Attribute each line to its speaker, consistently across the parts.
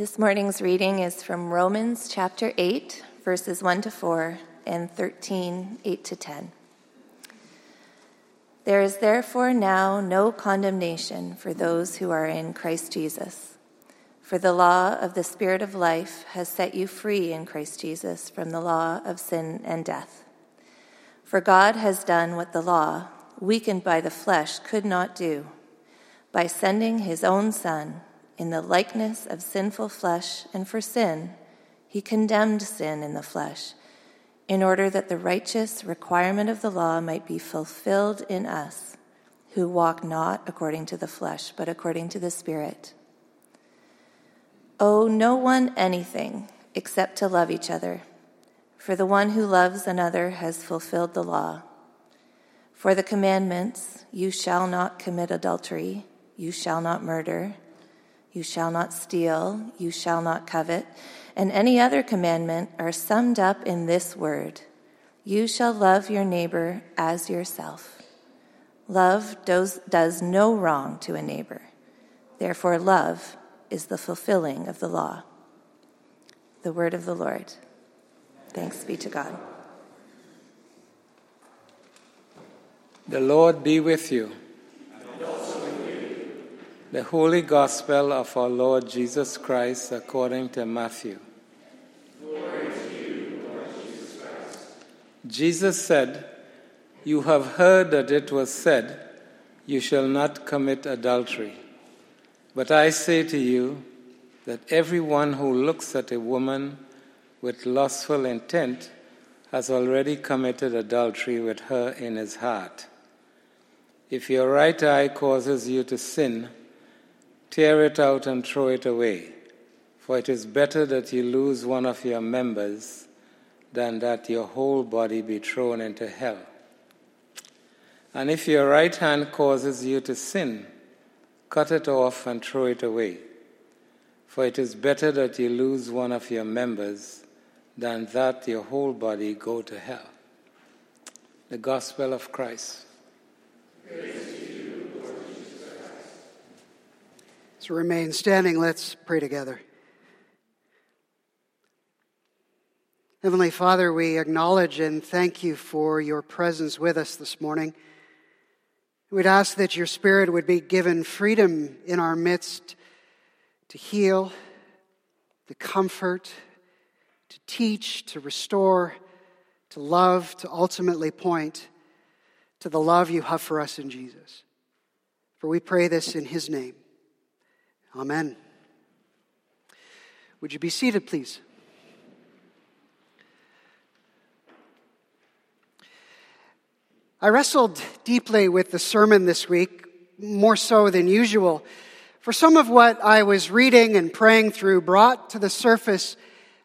Speaker 1: This morning's reading is from Romans chapter 8, verses 1 to 4 and 13, 8 to 10. There is therefore now no condemnation for those who are in Christ Jesus. For the law of the Spirit of life has set you free in Christ Jesus from the law of sin and death. For God has done what the law, weakened by the flesh, could not do, by sending his own Son in the likeness of sinful flesh, and for sin, he condemned sin in the flesh, in order that the righteous requirement of the law might be fulfilled in us, who walk not according to the flesh, but according to the Spirit. Owe no one anything except to love each other, for the one who loves another has fulfilled the law. For the commandments, you shall not commit adultery, you shall not murder, you shall not steal, you shall not covet, and any other commandment are summed up in this word You shall love your neighbor as yourself. Love does, does no wrong to a neighbor. Therefore, love is the fulfilling of the law. The word of the Lord. Thanks be to God.
Speaker 2: The Lord be with you. The Holy Gospel of our Lord Jesus Christ according to Matthew.
Speaker 3: You, Jesus,
Speaker 2: Jesus said, You have heard that it was said, You shall not commit adultery. But I say to you that everyone who looks at a woman with lustful intent has already committed adultery with her in his heart. If your right eye causes you to sin, Tear it out and throw it away, for it is better that you lose one of your members than that your whole body be thrown into hell. And if your right hand causes you to sin, cut it off and throw it away, for it is better that you lose one of your members than that your whole body go to hell. The Gospel of Christ.
Speaker 3: Praise
Speaker 4: So remain standing. Let's pray together. Heavenly Father, we acknowledge and thank you for your presence with us this morning. We'd ask that your Spirit would be given freedom in our midst to heal, to comfort, to teach, to restore, to love, to ultimately point to the love you have for us in Jesus. For we pray this in his name. Amen. Would you be seated, please? I wrestled deeply with the sermon this week, more so than usual. For some of what I was reading and praying through brought to the surface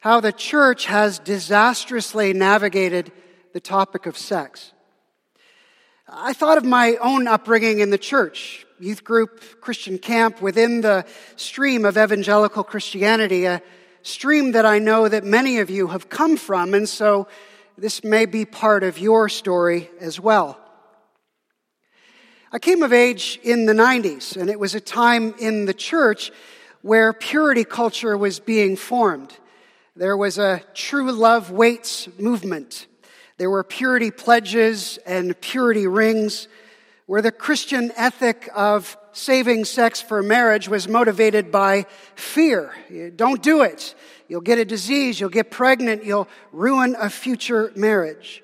Speaker 4: how the church has disastrously navigated the topic of sex. I thought of my own upbringing in the church youth group, Christian camp within the stream of evangelical Christianity, a stream that I know that many of you have come from, and so this may be part of your story as well. I came of age in the 90s, and it was a time in the church where purity culture was being formed. There was a true love waits movement. There were purity pledges and purity rings where the Christian ethic of saving sex for marriage was motivated by fear. Don't do it. You'll get a disease, you'll get pregnant, you'll ruin a future marriage.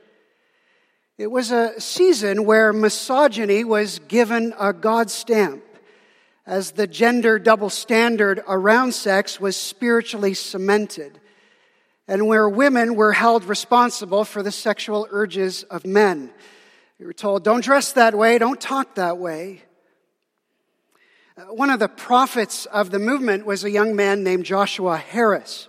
Speaker 4: It was a season where misogyny was given a God stamp as the gender double standard around sex was spiritually cemented and where women were held responsible for the sexual urges of men. We were told, don't dress that way, don't talk that way. Uh, one of the prophets of the movement was a young man named Joshua Harris.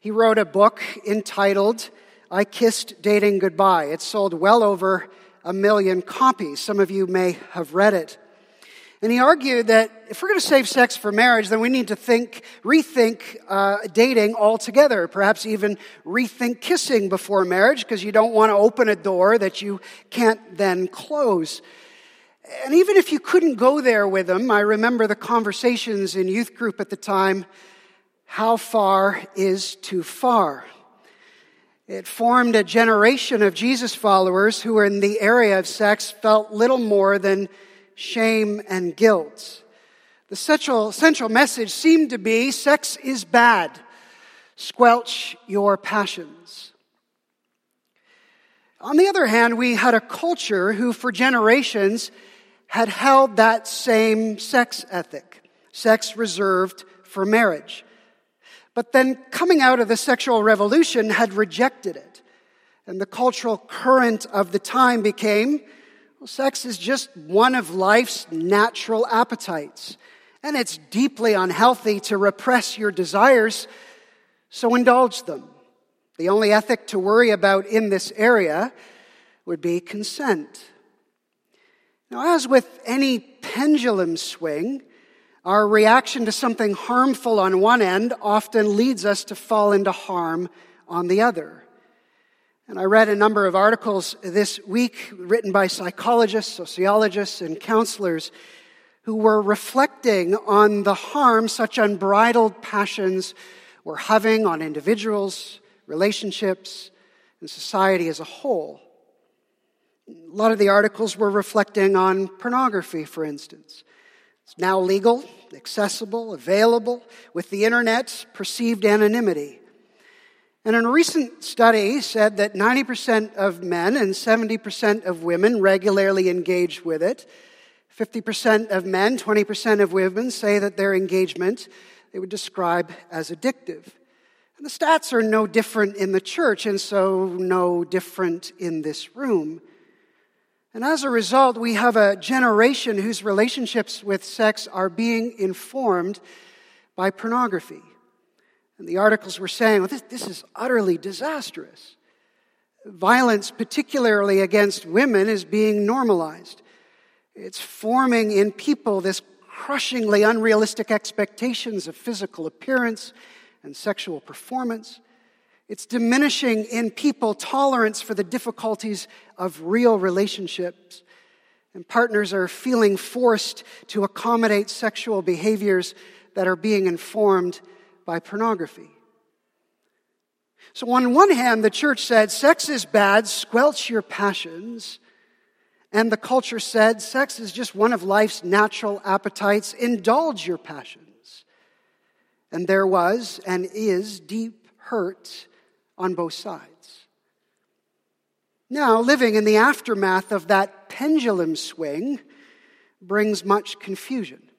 Speaker 4: He wrote a book entitled, I Kissed Dating Goodbye. It sold well over a million copies. Some of you may have read it. And he argued that if we're going to save sex for marriage, then we need to think, rethink uh, dating altogether. Perhaps even rethink kissing before marriage because you don't want to open a door that you can't then close. And even if you couldn't go there with him, I remember the conversations in youth group at the time. How far is too far? It formed a generation of Jesus followers who, in the area of sex, felt little more than shame and guilt. The central, central message seemed to be sex is bad. Squelch your passions. On the other hand, we had a culture who, for generations, had held that same sex ethic, sex reserved for marriage. But then, coming out of the sexual revolution, had rejected it. And the cultural current of the time became well, sex is just one of life's natural appetites. And it's deeply unhealthy to repress your desires, so indulge them. The only ethic to worry about in this area would be consent. Now, as with any pendulum swing, our reaction to something harmful on one end often leads us to fall into harm on the other. And I read a number of articles this week written by psychologists, sociologists, and counselors who were reflecting on the harm such unbridled passions were having on individuals, relationships, and society as a whole. A lot of the articles were reflecting on pornography, for instance. It's now legal, accessible, available, with the internet's perceived anonymity. And a recent study said that 90% of men and 70% of women regularly engage with it. 50% of men, 20% of women say that their engagement they would describe as addictive. And the stats are no different in the church, and so no different in this room. And as a result, we have a generation whose relationships with sex are being informed by pornography. And the articles were saying, well, this, this is utterly disastrous. Violence, particularly against women, is being normalized. It's forming in people this crushingly unrealistic expectations of physical appearance and sexual performance. It's diminishing in people tolerance for the difficulties of real relationships. And partners are feeling forced to accommodate sexual behaviors that are being informed by pornography. So, on one hand, the church said, sex is bad, squelch your passions. And the culture said sex is just one of life's natural appetites. Indulge your passions. And there was and is deep hurt on both sides. Now, living in the aftermath of that pendulum swing brings much confusion.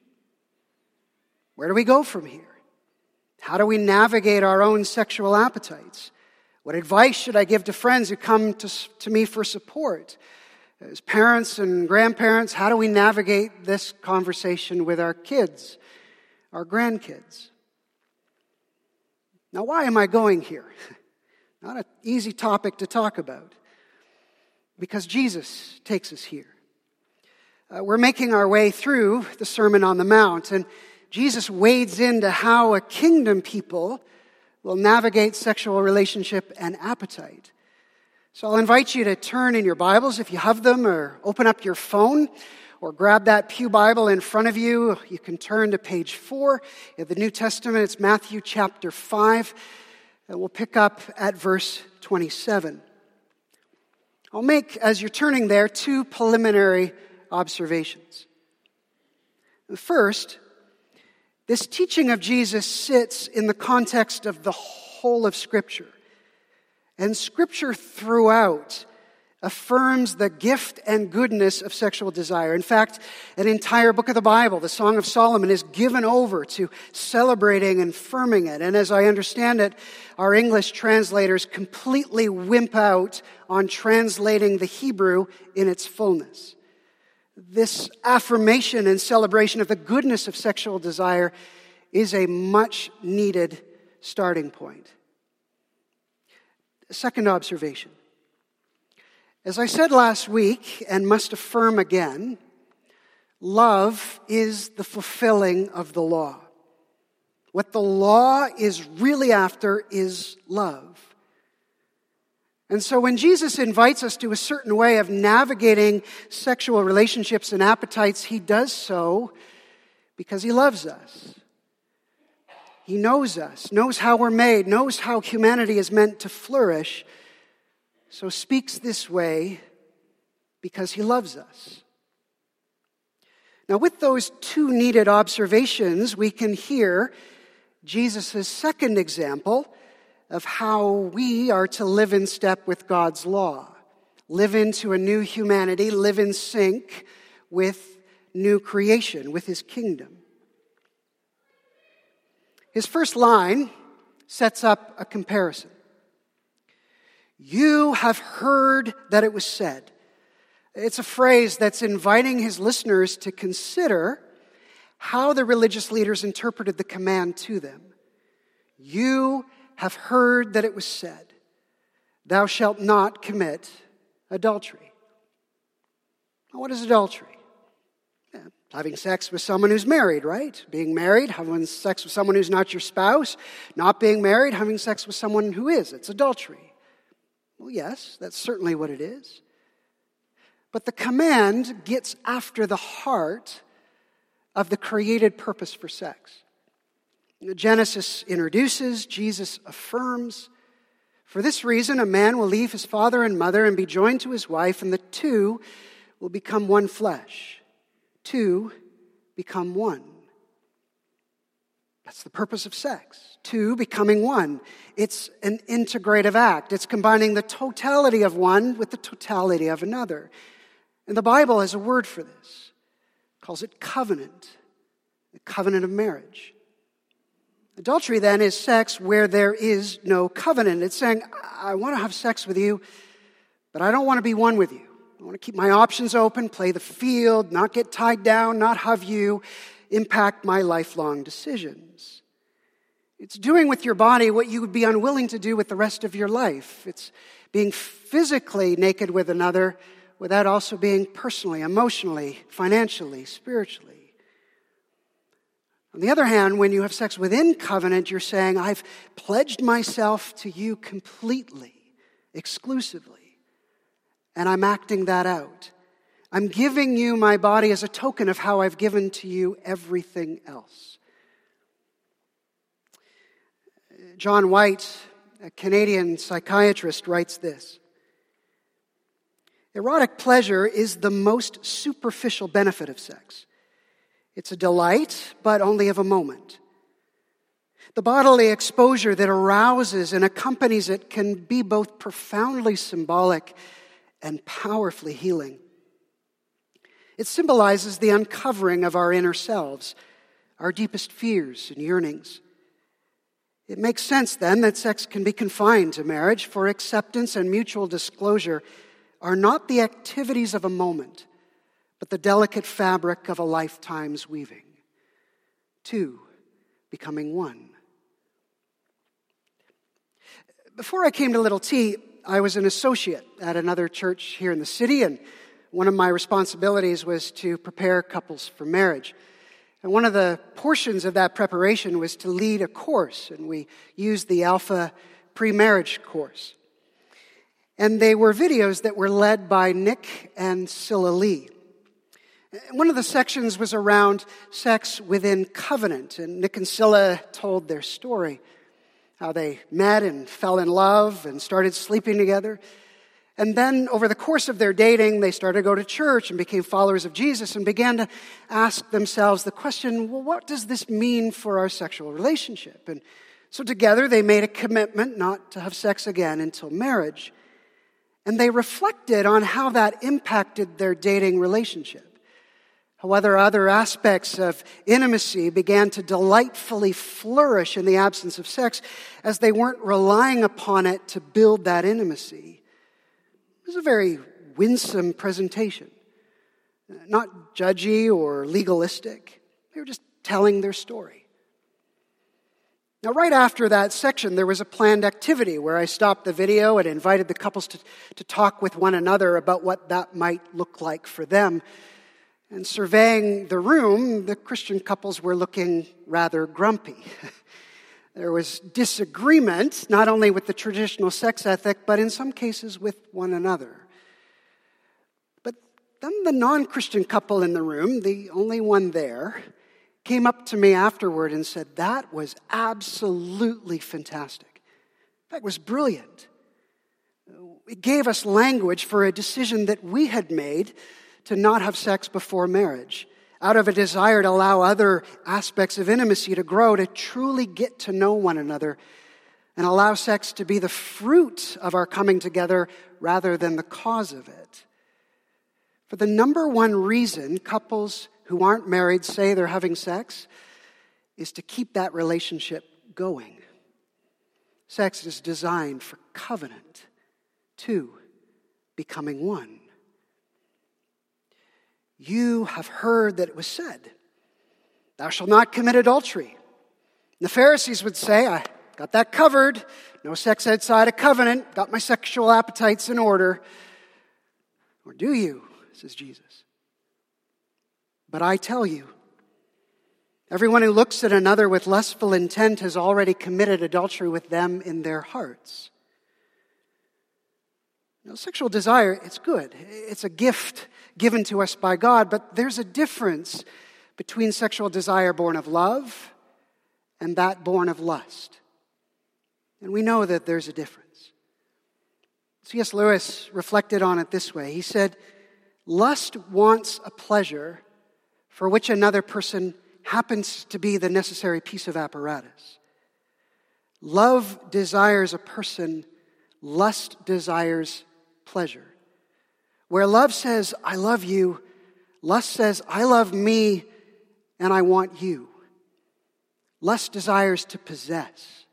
Speaker 4: Where do we go from here? How do we navigate our own sexual appetites? What advice should I give to friends who come to, to me for support? As parents and grandparents, how do we navigate this conversation with our kids, our grandkids? Now, why am I going here? Not an easy topic to talk about. Because Jesus takes us here. Uh, we're making our way through the Sermon on the Mount, and Jesus wades into how a kingdom people will navigate sexual relationship and appetite. So I'll invite you to turn in your Bibles if you have them, or open up your phone, or grab that Pew Bible in front of you. You can turn to page four of the New Testament. It's Matthew chapter five, and we'll pick up at verse 27. I'll make, as you're turning there, two preliminary observations. First, this teaching of Jesus sits in the context of the whole of Scripture. And scripture throughout affirms the gift and goodness of sexual desire. In fact, an entire book of the Bible, the Song of Solomon, is given over to celebrating and affirming it. And as I understand it, our English translators completely wimp out on translating the Hebrew in its fullness. This affirmation and celebration of the goodness of sexual desire is a much needed starting point. Second observation. As I said last week and must affirm again, love is the fulfilling of the law. What the law is really after is love. And so when Jesus invites us to a certain way of navigating sexual relationships and appetites, he does so because he loves us. He knows us, knows how we're made, knows how humanity is meant to flourish, so speaks this way because he loves us. Now, with those two needed observations, we can hear Jesus' second example of how we are to live in step with God's law, live into a new humanity, live in sync with new creation, with his kingdom. His first line sets up a comparison. You have heard that it was said. It's a phrase that's inviting his listeners to consider how the religious leaders interpreted the command to them. You have heard that it was said, Thou shalt not commit adultery. what is adultery? Having sex with someone who's married, right? Being married, having sex with someone who's not your spouse, not being married, having sex with someone who is. It's adultery. Well, yes, that's certainly what it is. But the command gets after the heart of the created purpose for sex. Genesis introduces, Jesus affirms. For this reason, a man will leave his father and mother and be joined to his wife, and the two will become one flesh. Two become one. That's the purpose of sex. Two becoming one. It's an integrative act. It's combining the totality of one with the totality of another. And the Bible has a word for this. It calls it covenant. The covenant of marriage. Adultery then is sex where there is no covenant. It's saying, I want to have sex with you, but I don't want to be one with you. I want to keep my options open, play the field, not get tied down, not have you impact my lifelong decisions. It's doing with your body what you would be unwilling to do with the rest of your life. It's being physically naked with another without also being personally, emotionally, financially, spiritually. On the other hand, when you have sex within covenant, you're saying, I've pledged myself to you completely, exclusively, and I'm acting that out. I'm giving you my body as a token of how I've given to you everything else. John White, a Canadian psychiatrist, writes this Erotic pleasure is the most superficial benefit of sex. It's a delight, but only of a moment. The bodily exposure that arouses and accompanies it can be both profoundly symbolic and powerfully healing. It symbolizes the uncovering of our inner selves, our deepest fears and yearnings. It makes sense then that sex can be confined to marriage, for acceptance and mutual disclosure are not the activities of a moment, but the delicate fabric of a lifetime's weaving. Two, becoming one. Before I came to Little T, I was an associate at another church here in the city, and one of my responsibilities was to prepare couples for marriage. And one of the portions of that preparation was to lead a course, and we used the Alpha pre marriage course. And they were videos that were led by Nick and Sila Lee. One of the sections was around sex within covenant, and Nick and Sila told their story how they met and fell in love and started sleeping together. And then, over the course of their dating, they started to go to church and became followers of Jesus and began to ask themselves the question well, what does this mean for our sexual relationship? And so, together, they made a commitment not to have sex again until marriage. And they reflected on how that impacted their dating relationship. How other, other aspects of intimacy began to delightfully flourish in the absence of sex as they weren't relying upon it to build that intimacy. It was a very winsome presentation. Not judgy or legalistic. They were just telling their story. Now, right after that section, there was a planned activity where I stopped the video and invited the couples to, to talk with one another about what that might look like for them. And surveying the room, the Christian couples were looking rather grumpy. there was disagreement, not only with the traditional sex ethic, but in some cases with one another. But then the non Christian couple in the room, the only one there, came up to me afterward and said, That was absolutely fantastic. Fact, was brilliant. It gave us language for a decision that we had made to not have sex before marriage, out of a desire to allow other aspects of intimacy to grow, to truly get to know one another, and allow sex to be the fruit of our coming together rather than the cause of it. For the number one reason couples who aren't married say they're having sex is to keep that relationship going. Sex is designed for covenant, two, becoming one. You have heard that it was said, Thou shalt not commit adultery. And the Pharisees would say, I got that covered. No sex outside a covenant. Got my sexual appetites in order. Or do you, says Jesus? But I tell you, everyone who looks at another with lustful intent has already committed adultery with them in their hearts. Sexual desire, it's good. It's a gift given to us by God, but there's a difference between sexual desire born of love and that born of lust. And we know that there's a difference. C.S. Lewis reflected on it this way. He said, Lust wants a pleasure for which another person happens to be the necessary piece of apparatus. Love desires a person, lust desires pleasure. Where love says, I love you, lust says, I love me and I want you. Lust desires to possess.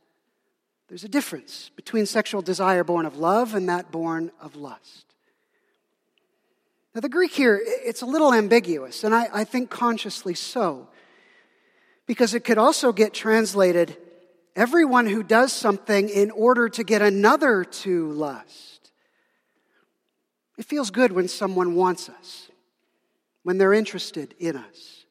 Speaker 4: There's a difference between sexual desire born of love and that born of lust. Now, the Greek here, it's a little ambiguous, and I, I think consciously so, because it could also get translated everyone who does something in order to get another to lust. It feels good when someone wants us, when they're interested in us.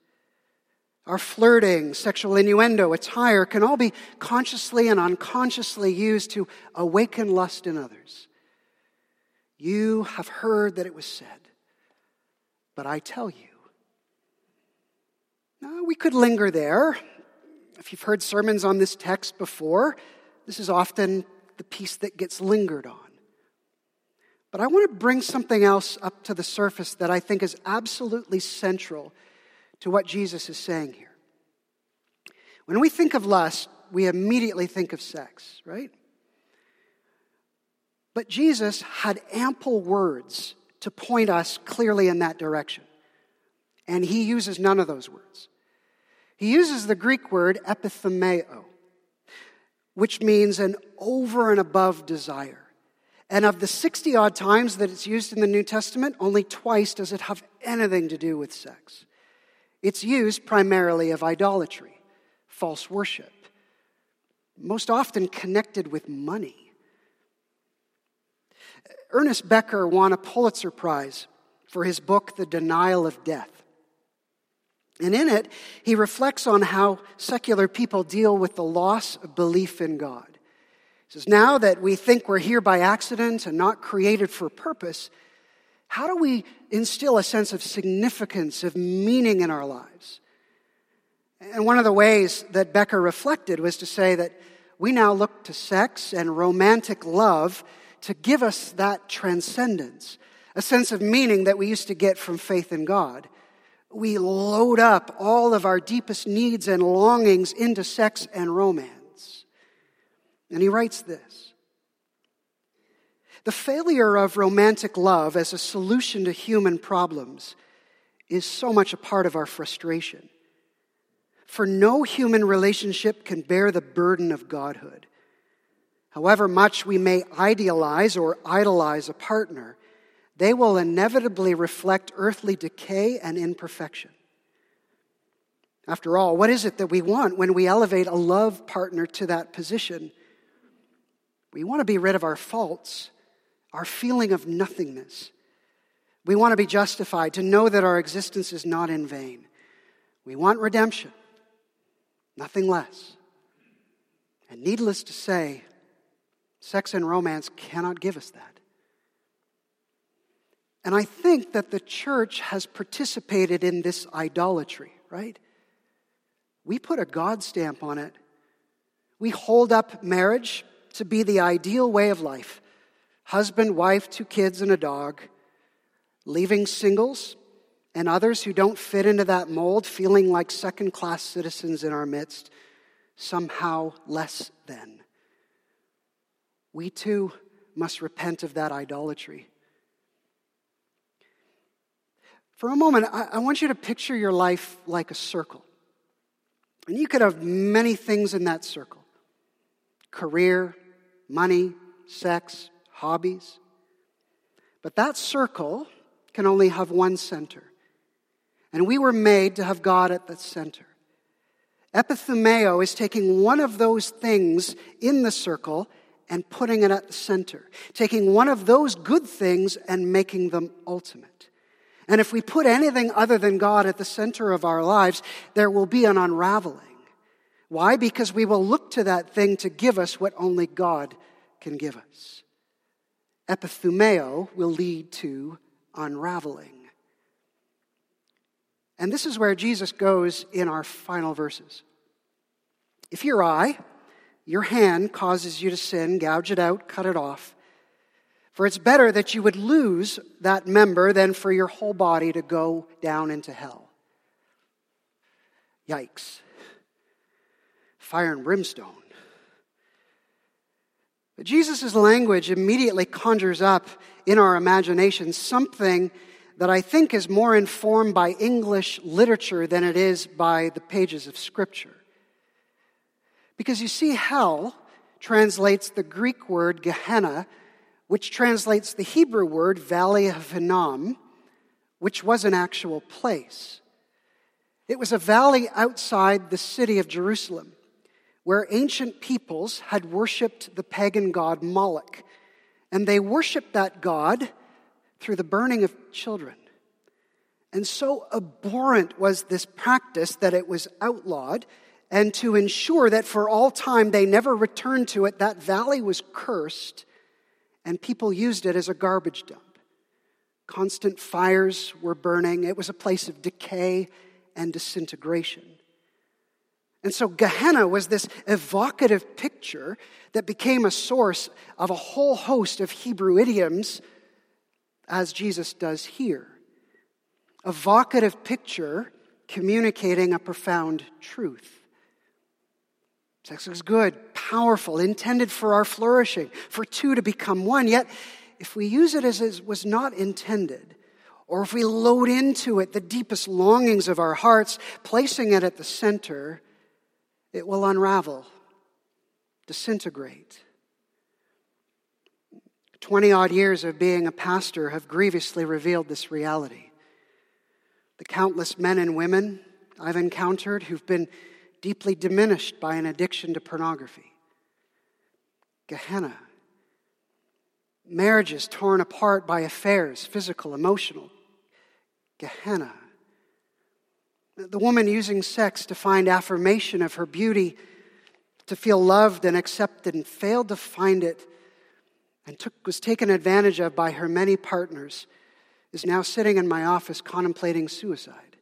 Speaker 4: Our flirting, sexual innuendo, attire can all be consciously and unconsciously used to awaken lust in others. You have heard that it was said, but I tell you. Now, we could linger there. If you've heard sermons on this text before, this is often the piece that gets lingered on. But I want to bring something else up to the surface that I think is absolutely central to what Jesus is saying here. When we think of lust, we immediately think of sex, right? But Jesus had ample words to point us clearly in that direction. And he uses none of those words. He uses the Greek word epithumeo, which means an over and above desire. And of the 60 odd times that it's used in the New Testament, only twice does it have anything to do with sex. It's used primarily of idolatry, false worship, most often connected with money. Ernest Becker won a Pulitzer Prize for his book, The Denial of Death. And in it, he reflects on how secular people deal with the loss of belief in God. Says, Now that we think we're here by accident and not created for purpose, how do we instill a sense of significance, of meaning in our lives? And one of the ways that Becker reflected was to say that we now look to sex and romantic love to give us that transcendence, a sense of meaning that we used to get from faith in God. We load up all of our deepest needs and longings into sex and romance. And he writes this the failure of romantic love as a solution to human problems is so much a part of our frustration. For no human relationship can bear the burden of godhood. However much we may idealize or idolize a partner, they will inevitably reflect earthly decay and imperfection. After all, what is it that we want when we elevate a love partner to that position? We want to be rid of our faults our feeling of nothingness. We want to be justified, to know that our existence is not in vain. We want redemption, nothing less. And needless to say, sex and romance cannot give us that. And I think that the church has participated in this idolatry, right? we put a God stamp on it. We hold up marriage to be the ideal way of life husband, wife, two kids, and a dog, leaving singles and others who don't fit into that mold feeling like second class citizens in our midst, somehow less than. We too must repent of that idolatry. For a moment, I, I want you to picture your life like a circle. And you could have many things in that circle career, money, sex, hobbies. But that circle can only have one center. And we were made to have God at the center. Epithumeo is taking one of those things in the circle and putting it at the center, taking one of those good things and making them ultimate. And if we put anything other than God at the center of our lives, there will be an unraveling. Why? Because we will look to that thing to give us what only God can give us. Epithumeo will lead to unraveling. And this is where Jesus goes in our final verses. If your eye, your hand causes you to sin, gouge it out, cut it off. For it's better that you would lose that member than for your whole body to go down into hell. Yikes. Fire and brimstone. But Jesus' language immediately conjures up in our imagination something that I think is more informed by English literature than it is by the pages of Scripture. Because you see, hell translates the Greek word Gehenna, which translates the Hebrew word Valley of Hinnom, which was an actual place. It was a valley outside the city of Jerusalem where ancient peoples had worshiped the pagan god Moloch. And they worshiped that god through the burning of children. And so abhorrent was this practice that it was outlawed. And to ensure that for all time they never returned to it, that valley was cursed and people used it as a garbage dump. Constant fires were burning, it was a place of decay and disintegration. And so Gehenna was this evocative picture that became a source of a whole host of Hebrew idioms as Jesus does here. Evocative picture communicating a profound truth. Sex is good, powerful, intended for our flourishing, for two to become one. Yet, if we use it as it was not intended, or if we load into it the deepest longings of our hearts, placing it at the center, it will unravel, disintegrate. 20 odd years of being a pastor have grievously revealed this reality. The countless men and women I've encountered who've been deeply diminished by an addiction to pornography. Gehenna. Marriages torn apart by affairs, physical, emotional. Gehenna. The woman using sex to find affirmation of her beauty, to feel loved and accepted, and failed to find it and took, was taken advantage of by her many partners, is now sitting in my office contemplating suicide.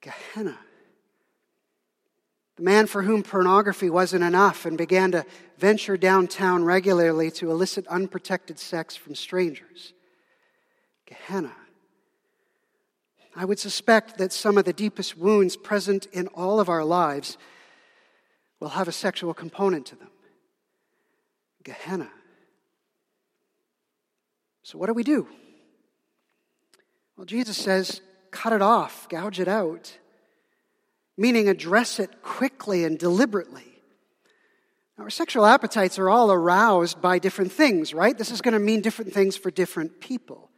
Speaker 4: Gehenna. The man for whom pornography wasn't enough and began to venture downtown regularly to elicit unprotected sex from strangers. Gehenna. I would suspect that some of the deepest wounds present in all of our lives will have a sexual component to them. Gehenna. So, what do we do? Well, Jesus says, cut it off, gouge it out, meaning address it quickly and deliberately. Our sexual appetites are all aroused by different things, right? This is going to mean different things for different people.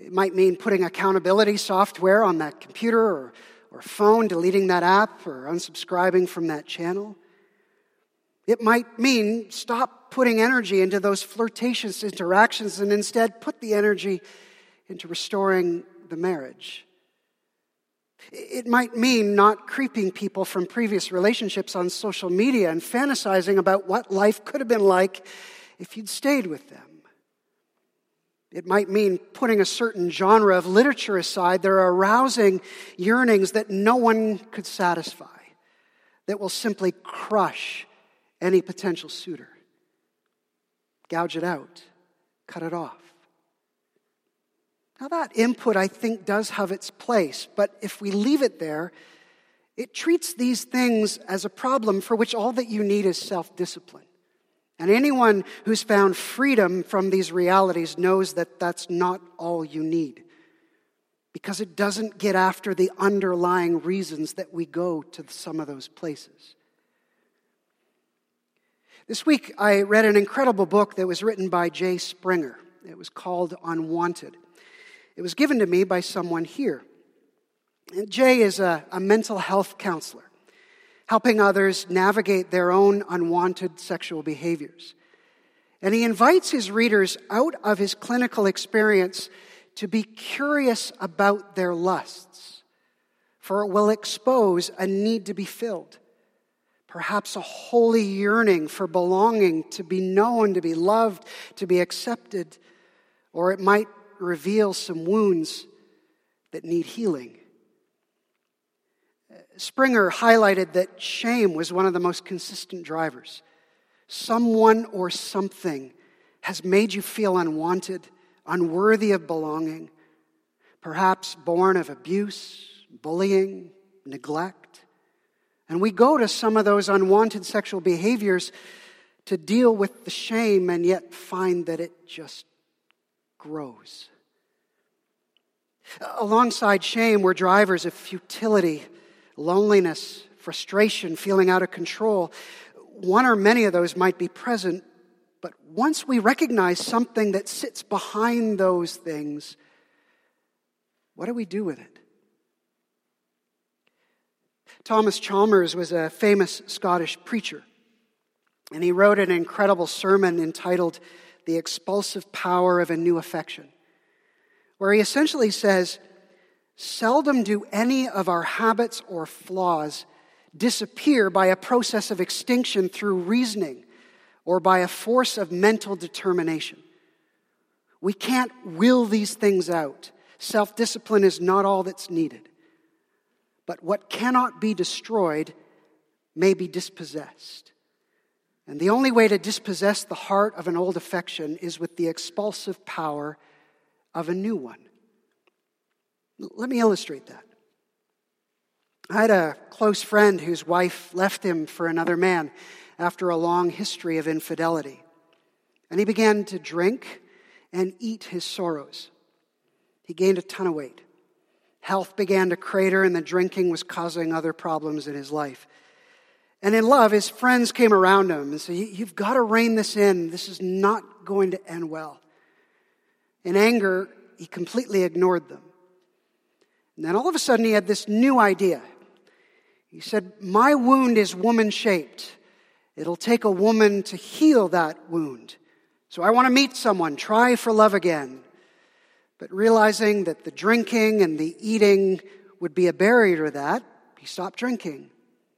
Speaker 4: It might mean putting accountability software on that computer or, or phone, deleting that app, or unsubscribing from that channel. It might mean stop putting energy into those flirtatious interactions and instead put the energy into restoring the marriage. It might mean not creeping people from previous relationships on social media and fantasizing about what life could have been like if you'd stayed with them. It might mean putting a certain genre of literature aside. There are arousing yearnings that no one could satisfy, that will simply crush any potential suitor. Gouge it out, cut it off. Now, that input, I think, does have its place, but if we leave it there, it treats these things as a problem for which all that you need is self discipline. And anyone who's found freedom from these realities knows that that's not all you need. Because it doesn't get after the underlying reasons that we go to some of those places. This week, I read an incredible book that was written by Jay Stringer. It was called Unwanted. It was given to me by someone here. And Jay is a, a mental health counselor helping others navigate their own unwanted sexual behaviors. And he invites his readers out of his clinical experience to be curious about their lusts, for it will expose a need to be filled. Perhaps a holy yearning for belonging, to be known, to be loved, to be accepted, or it might reveal some wounds that need healing. Stringer highlighted that shame was one of the most consistent drivers. Someone or something has made you feel unwanted, unworthy of belonging, perhaps born of abuse, bullying, neglect. And we go to some of those unwanted sexual behaviors to deal with the shame and yet find that it just grows. Alongside shame were drivers of futility loneliness, frustration, feeling out of control. One or many of those might be present, but once we recognize something that sits behind those things, what do we do with it? Thomas Chalmers was a famous Scottish preacher, and he wrote an incredible sermon entitled The Expulsive Power of a New Affection, where he essentially says, Seldom do any of our habits or flaws disappear by a process of extinction through reasoning or by a force of mental determination. We can't will these things out. Self discipline is not all that's needed. But what cannot be destroyed may be dispossessed. And the only way to dispossess the heart of an old affection is with the expulsive power of a new one. Let me illustrate that. I had a close friend whose wife left him for another man after a long history of infidelity. And he began to drink and eat his sorrows. He gained a ton of weight. Health began to crater, and the drinking was causing other problems in his life. And in love, his friends came around him and said, You've got to rein this in. This is not going to end well. In anger, he completely ignored them. And then all of a sudden, he had this new idea. He said, My wound is woman shaped. It'll take a woman to heal that wound. So I want to meet someone, try for love again. But realizing that the drinking and the eating would be a barrier to that, he stopped drinking,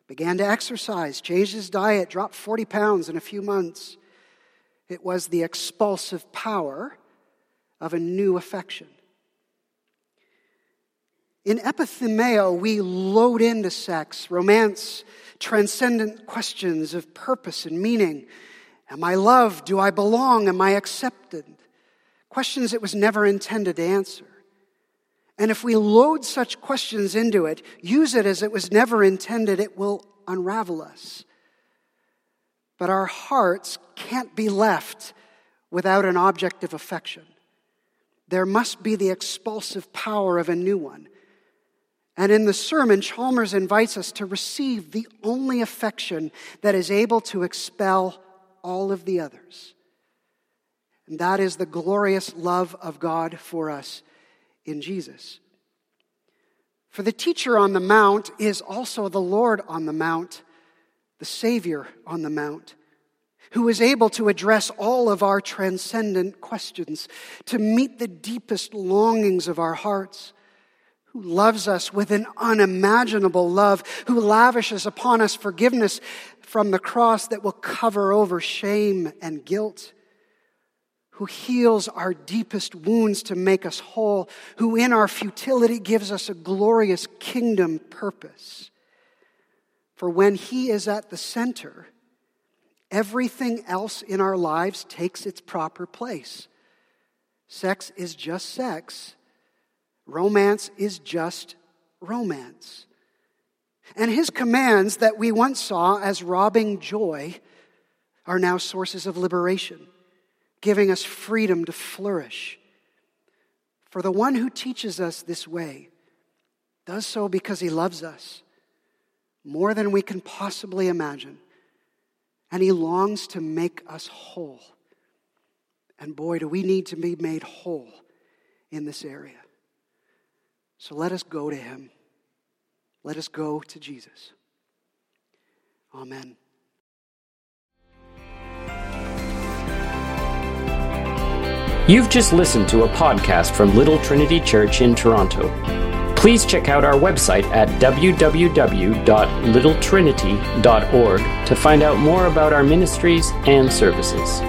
Speaker 4: began to exercise, changed his diet, dropped 40 pounds in a few months. It was the expulsive power of a new affection. In epithumeo, we load into sex, romance, transcendent questions of purpose and meaning. Am I loved? Do I belong? Am I accepted? Questions it was never intended to answer. And if we load such questions into it, use it as it was never intended, it will unravel us. But our hearts can't be left without an object of affection. There must be the expulsive power of a new one. And in the sermon, Chalmers invites us to receive the only affection that is able to expel all of the others. And that is the glorious love of God for us in Jesus. For the teacher on the mount is also the Lord on the mount, the Savior on the mount, who is able to address all of our transcendent questions, to meet the deepest longings of our hearts who loves us with an unimaginable love, who lavishes upon us forgiveness from the cross that will cover over shame and guilt, who heals our deepest wounds to make us whole, who in our futility gives us a glorious kingdom purpose. For when He is at the center, everything else in our lives takes its proper place. Sex is just sex, romance is just romance. And His commands that we once saw as robbing joy are now sources of liberation giving us freedom to flourish. For the one who teaches us this way does so because he loves us more than we can possibly imagine, and he longs to make us whole. And boy, do we need to be made whole in this area. So let us go to him. Let us go to Jesus. Amen.
Speaker 5: You've just listened to a podcast from Little Trinity Church in Toronto. Please check out our website at www.littletrinity.org to find out more about our ministries and services.